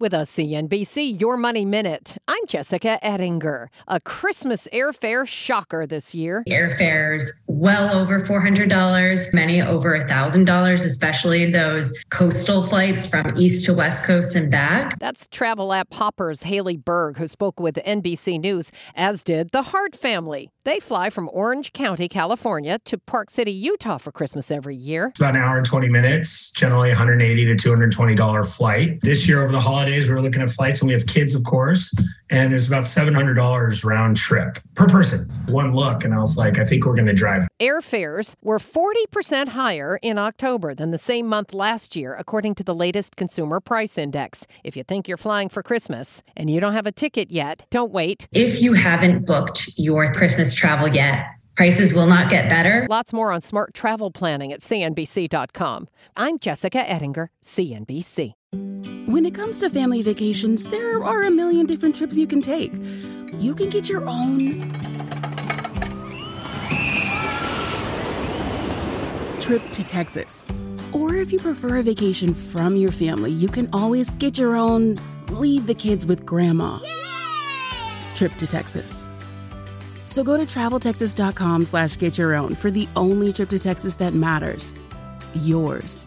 With a CNBC Your Money Minute, I'm Jessica Ettinger. A Christmas airfare shocker this year. Airfares well over $400, many over $1,000, especially those coastal flights from east to west coast and back. That's travel app Hopper's Hayley Berg, who spoke with NBC News, as did the Hart family. They fly from Orange County, California to Park City, Utah for Christmas every year. It's about an hour and 20 minutes, generally 180 to $220 flight. This year over the holidays, we are looking at flights and we have kids, of course, and there's about $700 round trip per person. One look, and I was like, I think we're going to drive. Airfares were 40% higher in October than the same month last year, according to the latest Consumer Price Index. If you think you're flying for Christmas and you don't have a ticket yet, don't wait. If you haven't booked your Christmas travel yet, prices will not get better. Lots more on smart travel planning at CNBC.com. I'm Jessica Ettinger, CNBC. When it comes to family vacations, there are a million different trips you can take. You can get your own trip to Texas. Or if you prefer a vacation from your family, you can always get your own leave the kids with grandma Yay! trip to Texas. So go to traveltexas.com slash get your own for the only trip to Texas that matters. Yours.